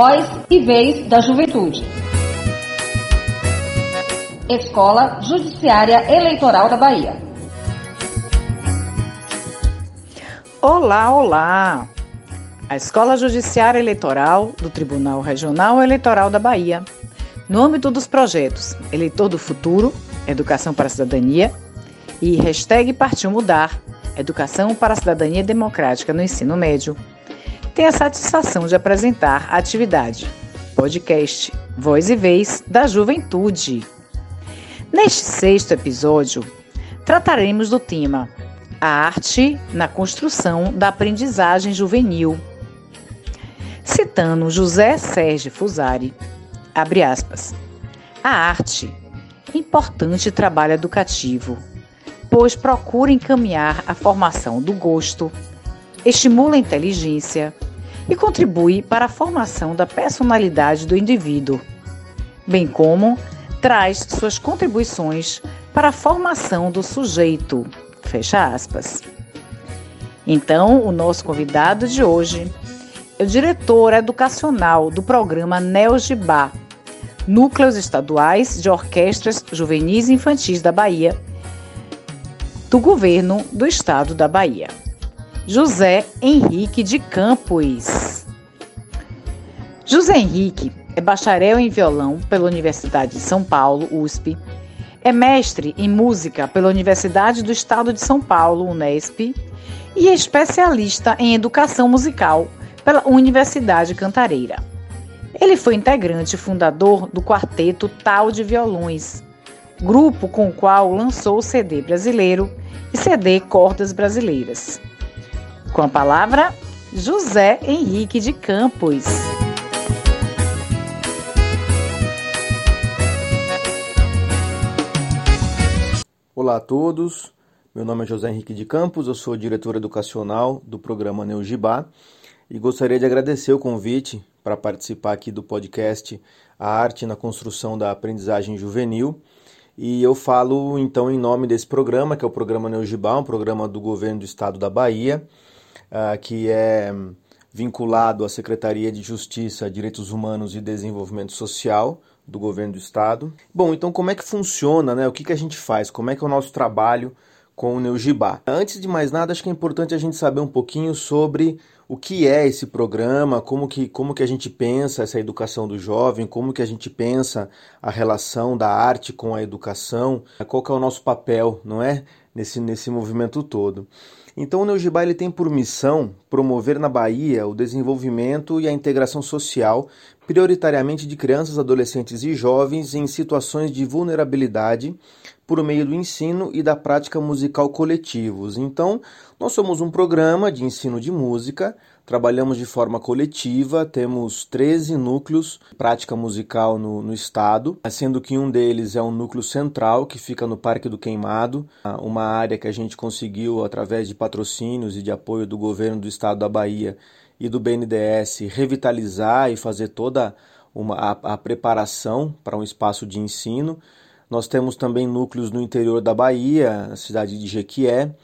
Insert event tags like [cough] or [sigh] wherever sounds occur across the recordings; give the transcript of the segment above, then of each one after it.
Voz e Vez da Juventude. Escola Judiciária Eleitoral da Bahia. Olá, olá! A Escola Judiciária Eleitoral do Tribunal Regional Eleitoral da Bahia, no âmbito dos projetos Eleitor do Futuro, Educação para a Cidadania e hashtag Partiu Mudar, Educação para a Cidadania Democrática no Ensino Médio, tem a satisfação de apresentar a atividade podcast Voz e Vez da Juventude. Neste sexto episódio, trataremos do tema A Arte na Construção da Aprendizagem Juvenil. Citando José Sérgio Fusari, abre aspas, a arte importante trabalho educativo, pois procura encaminhar a formação do gosto, estimula a inteligência, e contribui para a formação da personalidade do indivíduo, bem como traz suas contribuições para a formação do sujeito. Fecha aspas. Então, o nosso convidado de hoje é o diretor educacional do programa NeoGibá, Núcleos Estaduais de Orquestras Juvenis e Infantis da Bahia, do governo do estado da Bahia. José Henrique de Campos. José Henrique é bacharel em violão pela Universidade de São Paulo, USP. É mestre em música pela Universidade do Estado de São Paulo, Unesp, e é especialista em educação musical pela Universidade Cantareira. Ele foi integrante e fundador do quarteto Tal de Violões, grupo com o qual lançou o CD brasileiro e CD Cordas Brasileiras. Com a palavra, José Henrique de Campos. Olá a todos, meu nome é José Henrique de Campos, eu sou diretor educacional do programa Neugibá e gostaria de agradecer o convite para participar aqui do podcast A Arte na Construção da Aprendizagem Juvenil. E eu falo então em nome desse programa, que é o programa Neugibá, um programa do governo do estado da Bahia, uh, que é vinculado à Secretaria de Justiça, Direitos Humanos e Desenvolvimento Social do governo do estado. Bom, então como é que funciona, né? O que, que a gente faz? Como é que é o nosso trabalho com o Neugibá? Antes de mais nada, acho que é importante a gente saber um pouquinho sobre o que é esse programa, como que, como que a gente pensa essa educação do jovem, como que a gente pensa a relação da arte com a educação, qual que é o nosso papel, não é? Nesse, nesse movimento todo. Então o Neugibá ele tem por missão promover na Bahia o desenvolvimento e a integração social, prioritariamente de crianças, adolescentes e jovens em situações de vulnerabilidade por meio do ensino e da prática musical coletivos. Então, nós somos um programa de ensino de música Trabalhamos de forma coletiva, temos 13 núcleos prática musical no, no, estado, sendo que um deles é um núcleo central que fica no Parque do Queimado, uma área que a gente conseguiu, através de patrocínios e de apoio do governo do estado da Bahia e do BNDES, revitalizar e fazer toda uma, a, a preparação para um espaço de ensino. Nós temos também núcleos no interior da Bahia, a cidade de Jequié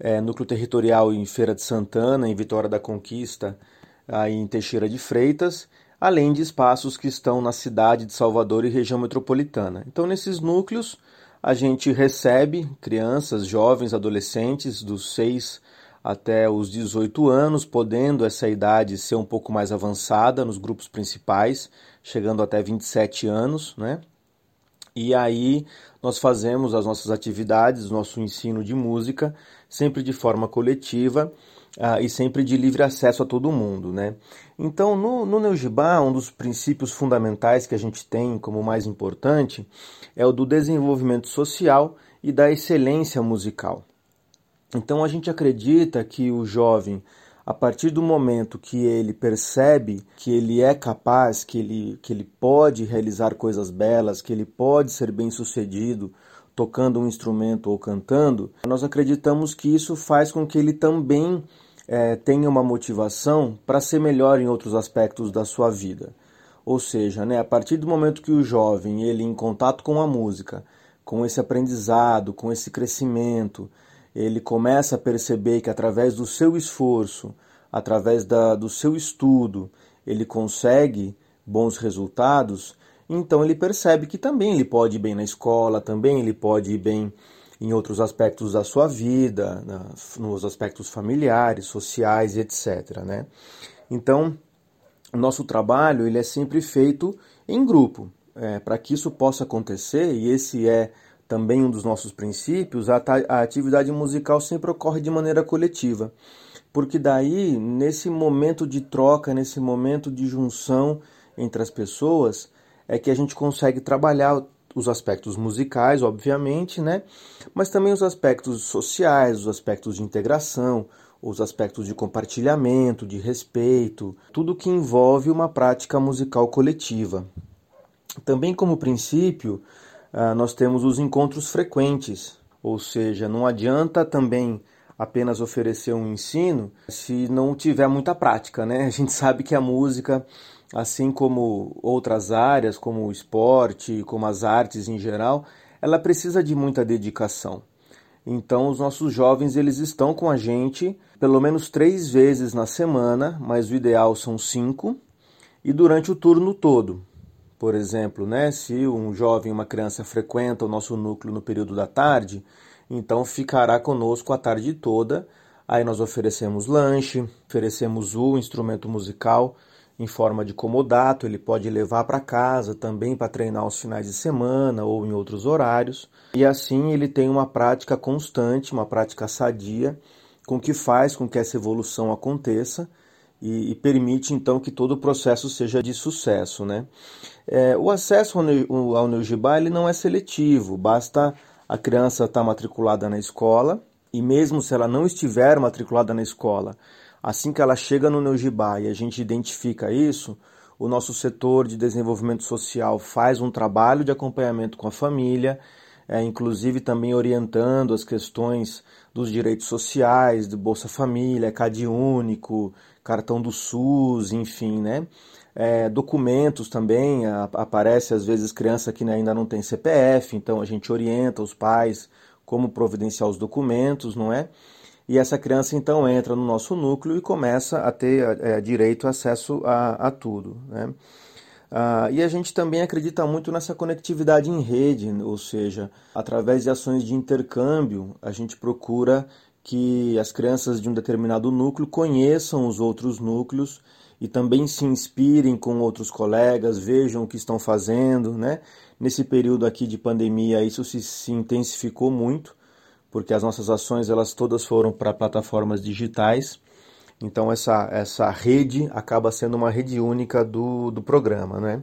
é, núcleo territorial em Feira de Santana, em Vitória da Conquista, aí em Teixeira de Freitas, além de espaços que estão na cidade de Salvador e região metropolitana. Então, nesses núcleos, a gente recebe crianças, jovens, adolescentes dos 6 até os 18 anos, podendo essa idade ser um pouco mais avançada nos grupos principais, chegando até 27 anos, né? E aí nós fazemos as nossas atividades, nosso ensino de música, sempre de forma coletiva uh, e sempre de livre acesso a todo mundo. Né? Então, no, no Neugibá, um dos princípios fundamentais que a gente tem como mais importante é o do desenvolvimento social e da excelência musical. Então, a gente acredita que o jovem a partir do momento que ele percebe que ele é capaz, que ele, que ele pode realizar coisas belas, que ele pode ser bem sucedido tocando um instrumento ou cantando, nós acreditamos que isso faz com que ele também é, tenha uma motivação para ser melhor em outros aspectos da sua vida. Ou seja, né, a partir do momento que o jovem ele em contato com a música, com esse aprendizado, com esse crescimento, ele começa a perceber que através do seu esforço, através da, do seu estudo, ele consegue bons resultados, então ele percebe que também ele pode ir bem na escola, também ele pode ir bem em outros aspectos da sua vida, nos aspectos familiares, sociais etc. Né? Então, o nosso trabalho ele é sempre feito em grupo. É, Para que isso possa acontecer, e esse é também um dos nossos princípios, a, atividade musical sempre ocorre de maneira coletiva. Porque daí, nesse momento de troca, nesse momento de junção entre as pessoas, é que a gente consegue trabalhar os aspectos musicais, obviamente, né? Mas também os aspectos sociais, os aspectos de integração, os aspectos de compartilhamento, de respeito, tudo que envolve uma prática musical coletiva. Também como princípio, nós temos os encontros frequentes, ou seja, não adianta também apenas oferecer um ensino se não tiver muita prática, né? [laughs] A gente sabe que a música assim como outras áreas, como o esporte, como as artes em geral, ela precisa de muita dedicação. Então, os nossos jovens eles estão com a gente pelo menos três vezes na semana, mas o ideal são cinco, e durante o turno todo. Por exemplo, né, se um jovem, uma criança frequenta o nosso núcleo no período da tarde, então ficará conosco a tarde toda. Aí nós oferecemos lanche, oferecemos o instrumento musical em forma de comodato, ele pode levar para casa também para treinar aos finais de semana ou em outros horários. E assim ele tem uma prática constante, uma prática sadia, com que faz com que essa evolução aconteça e, e permite então que todo o processo seja de sucesso. Né? É, o acesso ao, ao Neugibá não é seletivo, basta a criança estar tá matriculada na escola e mesmo se ela não estiver matriculada na escola, Assim que ela chega no Neugibá e a gente identifica isso, o nosso setor de desenvolvimento social faz um trabalho de acompanhamento com a família, é, inclusive também orientando as questões dos direitos sociais, do Bolsa Família, CAD único, cartão do SUS, enfim, né? É, documentos também, a, aparece às vezes criança que ainda não tem CPF, então a gente orienta os pais como providenciar os documentos, não é? E essa criança então entra no nosso núcleo e começa a ter é, direito, acesso a, a tudo. Né? Ah, e a gente também acredita muito nessa conectividade em rede, ou seja, através de ações de intercâmbio, a gente procura que as crianças de um determinado núcleo conheçam os outros núcleos e também se inspirem com outros colegas, vejam o que estão fazendo. Né? Nesse período aqui de pandemia, isso se, se intensificou muito porque as nossas ações elas todas foram para plataformas digitais. Então essa, essa rede acaba sendo uma rede única do, do programa. Né?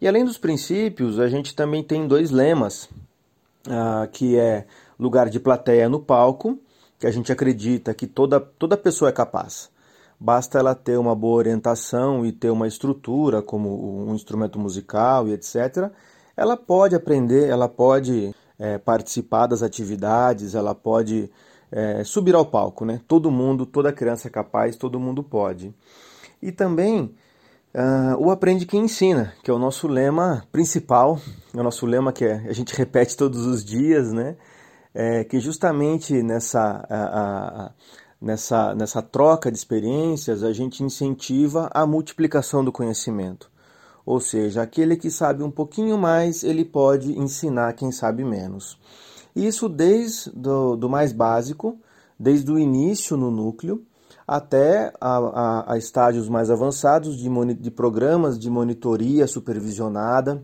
E além dos princípios, a gente também tem dois lemas, uh, que é lugar de plateia no palco, que a gente acredita que toda, toda pessoa é capaz. Basta ela ter uma boa orientação e ter uma estrutura, como um instrumento musical e etc. Ela pode aprender, ela pode é, participar das atividades, ela pode é, subir ao palco, né? Todo mundo, toda criança é capaz, todo mundo pode. E também uh, o aprende quem ensina, que é o nosso lema principal, é o nosso lema que é, a gente repete todos os dias, né? É, que justamente nessa, a, a, nessa, nessa troca de experiências a gente incentiva a multiplicação do conhecimento. Ou seja, aquele que sabe um pouquinho mais, ele pode ensinar quem sabe menos. Isso desde do, do mais básico, desde o início no núcleo, até a, a, a estágios mais avançados de, de, programas de monitoria supervisionada,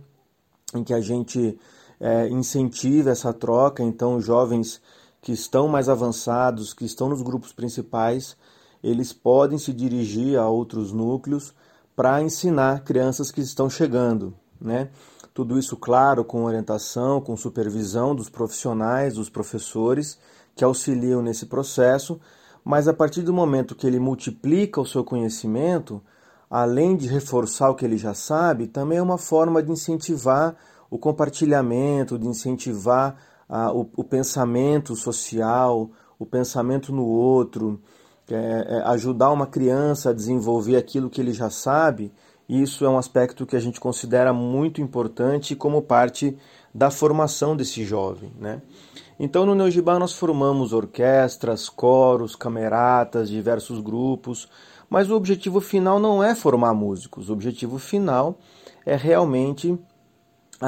em que a gente é, incentiva essa troca. Então, jovens que estão mais avançados, que estão nos grupos principais, eles podem se dirigir a outros núcleos para ensinar crianças que estão chegando, né? Tudo isso, claro, com orientação, com supervisão dos profissionais, dos professores que auxiliam nesse processo, mas a partir do momento que ele multiplica o seu conhecimento, além de reforçar o que ele já sabe, também é uma forma de incentivar o compartilhamento, de incentivar o, o pensamento social, o pensamento no outro, é, é ajudar uma criança a desenvolver aquilo que ele já sabe, isso é um aspecto que a gente considera muito importante como parte da formação desse jovem. Né? Então no Neugibá nós formamos orquestras, coros, cameratas, diversos grupos, mas o objetivo final não é formar músicos, o objetivo final é realmente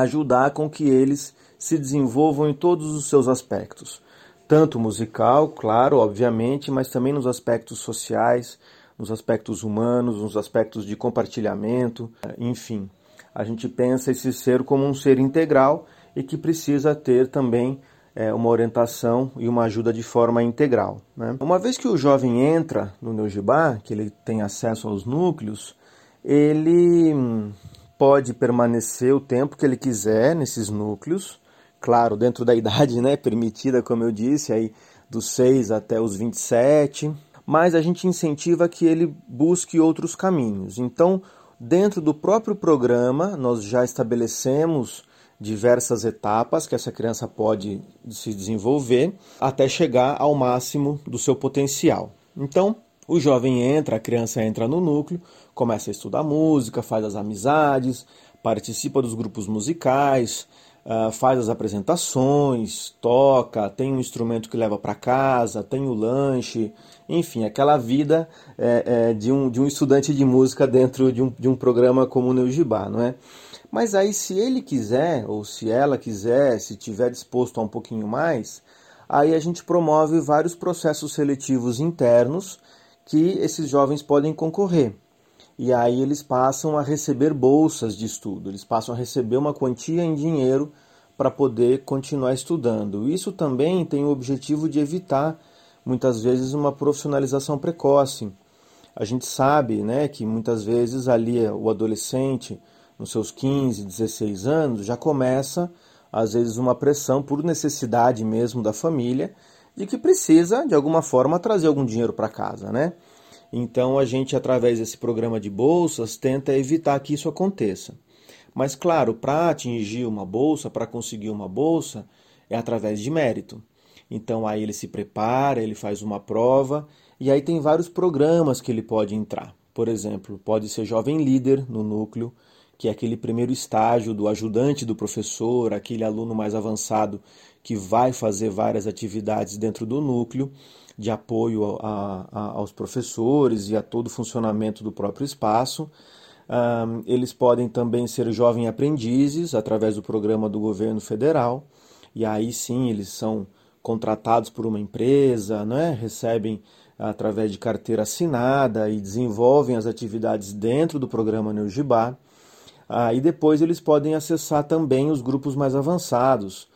ajudar com que eles se desenvolvam em todos os seus aspectos, tanto musical, claro, obviamente, mas também nos aspectos sociais, nos aspectos humanos, nos aspectos de compartilhamento, enfim. A gente pensa esse ser como um ser integral e que precisa ter também é, uma orientação e uma ajuda de forma integral. Né? Uma vez que o jovem entra no Neugibá, que ele tem acesso aos núcleos, ele hum, pode permanecer o tempo que ele quiser nesses núcleos, claro, dentro da [laughs] idade né, permitida, como eu disse, aí dos 6 até os 27, mas a gente incentiva que ele busque outros caminhos. Então, dentro do próprio programa, nós já estabelecemos diversas etapas que essa criança pode se desenvolver até chegar ao máximo do seu potencial. Então, o jovem entra, a criança entra no núcleo, começa a estudar música, faz as amizades, participa dos grupos musicais, uh, faz as apresentações, toca, tem um instrumento que leva para casa, tem o lanche, enfim, aquela vida é, é, de, um, de um estudante de música dentro de um, de um programa como o Neugibá, não é? Mas aí, se ele quiser, ou se ela quiser, se tiver disposto a um pouquinho mais, aí a gente promove vários processos seletivos internos que esses jovens podem concorrer. E aí eles passam a receber bolsas de estudo, eles passam a receber uma quantia em dinheiro para poder continuar estudando. Isso também tem o objetivo de evitar, muitas vezes, uma profissionalização precoce. A gente sabe né, que muitas vezes ali o adolescente nos seus 15, 16 anos, já começa, às vezes, uma pressão por necessidade mesmo da família, de que precisa, de alguma forma, trazer algum dinheiro para casa, né? Então, a gente, através desse programa de bolsas, tenta evitar que isso aconteça. Mas, claro, para atingir uma bolsa, para conseguir uma bolsa, é através de mérito. Então, aí ele se prepara, ele faz uma prova, e aí tem vários programas que ele pode entrar. Por exemplo, pode ser jovem líder no núcleo, que é aquele primeiro estágio do ajudante do professor, aquele aluno mais avançado que vai fazer várias atividades dentro do núcleo de apoio a, a, aos professores e a todo o funcionamento do próprio espaço. Um, eles podem também ser jovens aprendizes através do programa do governo federal, e aí sim eles são contratados por uma empresa, né? recebem através de carteira assinada e desenvolvem as atividades dentro do programa Neugibá. Ah, e depois eles podem acessar também os grupos mais avançados,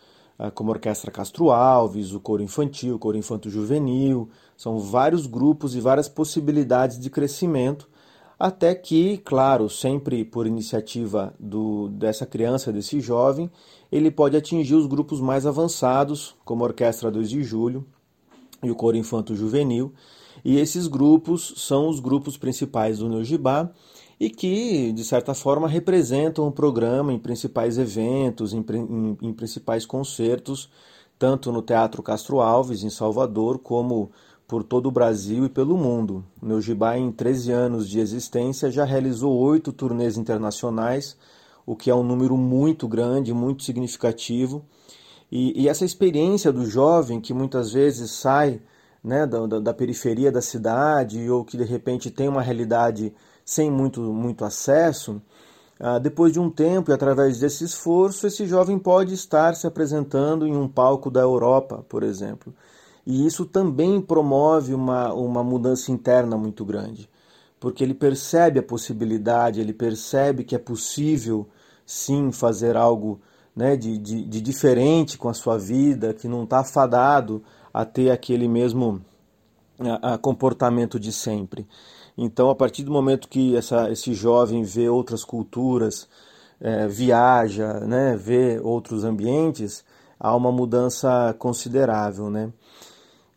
como a Orquestra Castro Alves, o Coro Infantil, o Coro Infanto Juvenil. São vários grupos e várias possibilidades de crescimento, até que, claro, sempre por iniciativa do, dessa criança, desse jovem, ele pode atingir os grupos mais avançados, como a Orquestra 2 de Julho e o Coro Infanto Juvenil. E esses grupos são os grupos principais do Neugibá e que, de certa forma, representam o programa em principais eventos, em, em, em principais concertos, tanto no Teatro Castro Alves, em Salvador, como por todo o Brasil e pelo mundo. O Neugibá, em 13 anos de existência, já realizou oito turnês internacionais, o que é um número muito grande, muito significativo. E, e essa experiência do jovem que muitas vezes sai né, da, da periferia da cidade ou que de repente tem uma realidade sem muito, muito acesso, ah, depois de um tempo e através desse esforço, esse jovem pode estar se apresentando em um palco da Europa, por exemplo. E isso também promove uma, uma mudança interna muito grande, porque ele percebe a possibilidade, ele percebe que é possível sim fazer algo né, de, de, de diferente com a sua vida, que não está fadado a ter aquele mesmo a, a comportamento de sempre. Então, a partir do momento que essa, esse jovem vê outras culturas, é, viaja, né, vê outros ambientes, há uma mudança considerável. Né?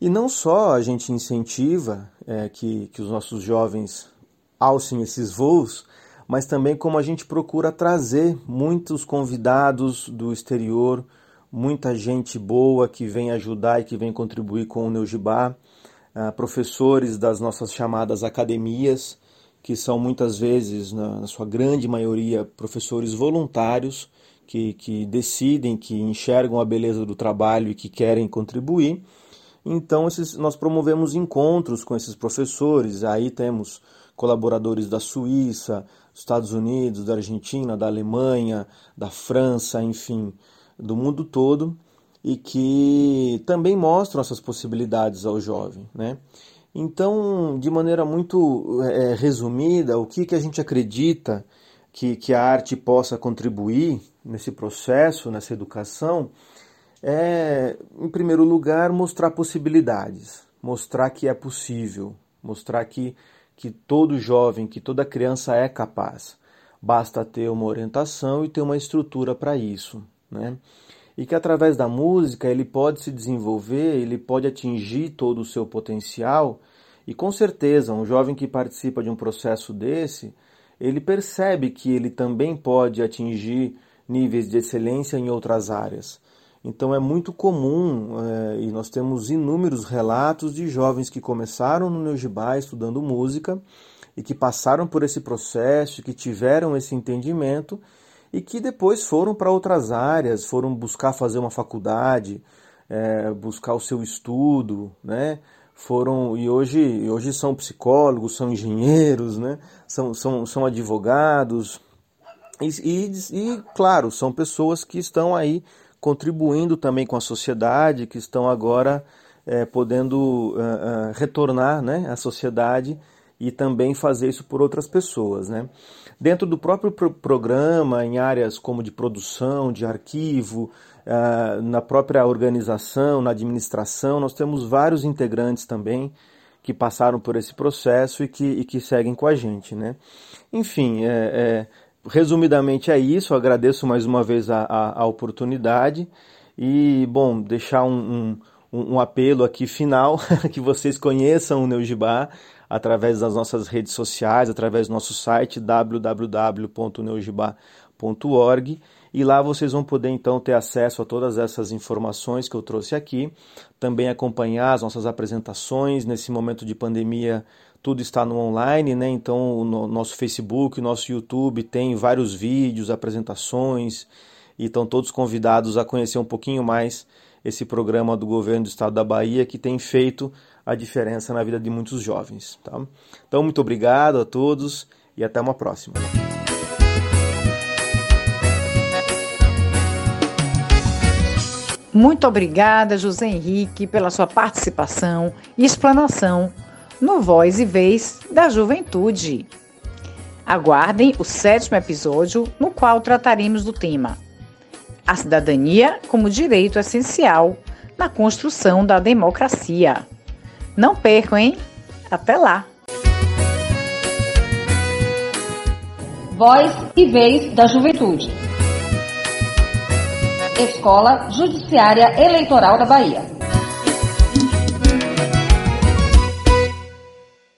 E não só a gente incentiva é, que, que os nossos jovens alcem esses voos, mas também como a gente procura trazer muitos convidados do exterior, muita gente boa que vem ajudar e que vem contribuir com o Neugibá. Ah, professores das nossas chamadas academias, que são muitas vezes, na, na sua grande maioria, professores voluntários que, que decidem, que enxergam a beleza do trabalho e que querem contribuir. Então, esses, nós promovemos encontros com esses professores. Aí temos colaboradores da Suíça, dos Estados Unidos, da Argentina, da Alemanha, da França, enfim, do mundo todo, e que também mostram essas possibilidades ao jovem. Né? Então, de maneira muito é, resumida, o que, que a gente acredita que, que a arte possa contribuir nesse processo, nessa educação, é, em primeiro lugar, mostrar possibilidades, mostrar que é possível, mostrar que, que todo jovem, que toda criança é capaz. Basta ter uma orientação e ter uma estrutura para isso. Né? E que através da música ele pode se desenvolver, ele pode atingir todo o seu potencial. E com certeza, um jovem que participa de um processo desse, ele percebe que ele também pode atingir níveis de excelência em outras áreas. Então é muito comum, é, e nós temos inúmeros relatos de jovens que começaram no Neugibá estudando música e que passaram por esse processo, que tiveram esse entendimento e que depois foram para outras áreas, foram buscar fazer uma faculdade, é, buscar o seu estudo, né? Foram e hoje, hoje são psicólogos, são engenheiros, né? São, são, são advogados e, e, e claro, são pessoas que estão aí contribuindo também com a sociedade, que estão agora é, podendo uh, uh, retornar né, à sociedade e também fazer isso por outras pessoas. Né? Dentro do próprio pro programa, em áreas como de produção, de arquivo, uh, na própria organização, na administração, nós temos vários integrantes também que passaram por esse processo e que, e que seguem com a gente. Né? Enfim, é, é resumidamente é isso. agradeço mais uma vez a, a, a oportunidade e, bom, deixar um, um, um apelo aqui final [laughs] que vocês conheçam o Neugibá através das nossas redes sociais, através do nosso site www.neugibá.org e lá vocês vão poder então ter acesso a todas essas informações que eu trouxe aqui, também acompanhar as nossas apresentações nesse momento de pandemia tudo está no online, né? Então o nosso Facebook, o nosso YouTube tem vários vídeos, apresentações e estão todos convidados a conhecer um pouquinho mais esse programa do governo do estado da Bahia que tem feito a diferença na vida de muitos jovens, tá? Então muito obrigado a todos e até uma próxima. Muito obrigada, José Henrique, pela sua participação e explanação no Voz e Vez da Juventude. Aguardem o sétimo episódio, no qual trataremos do tema A cidadania como direito essencial na construção da democracia. Não percam, hein? Até lá! Voz e Vez da Juventude. Escola Judiciária Eleitoral da Bahia.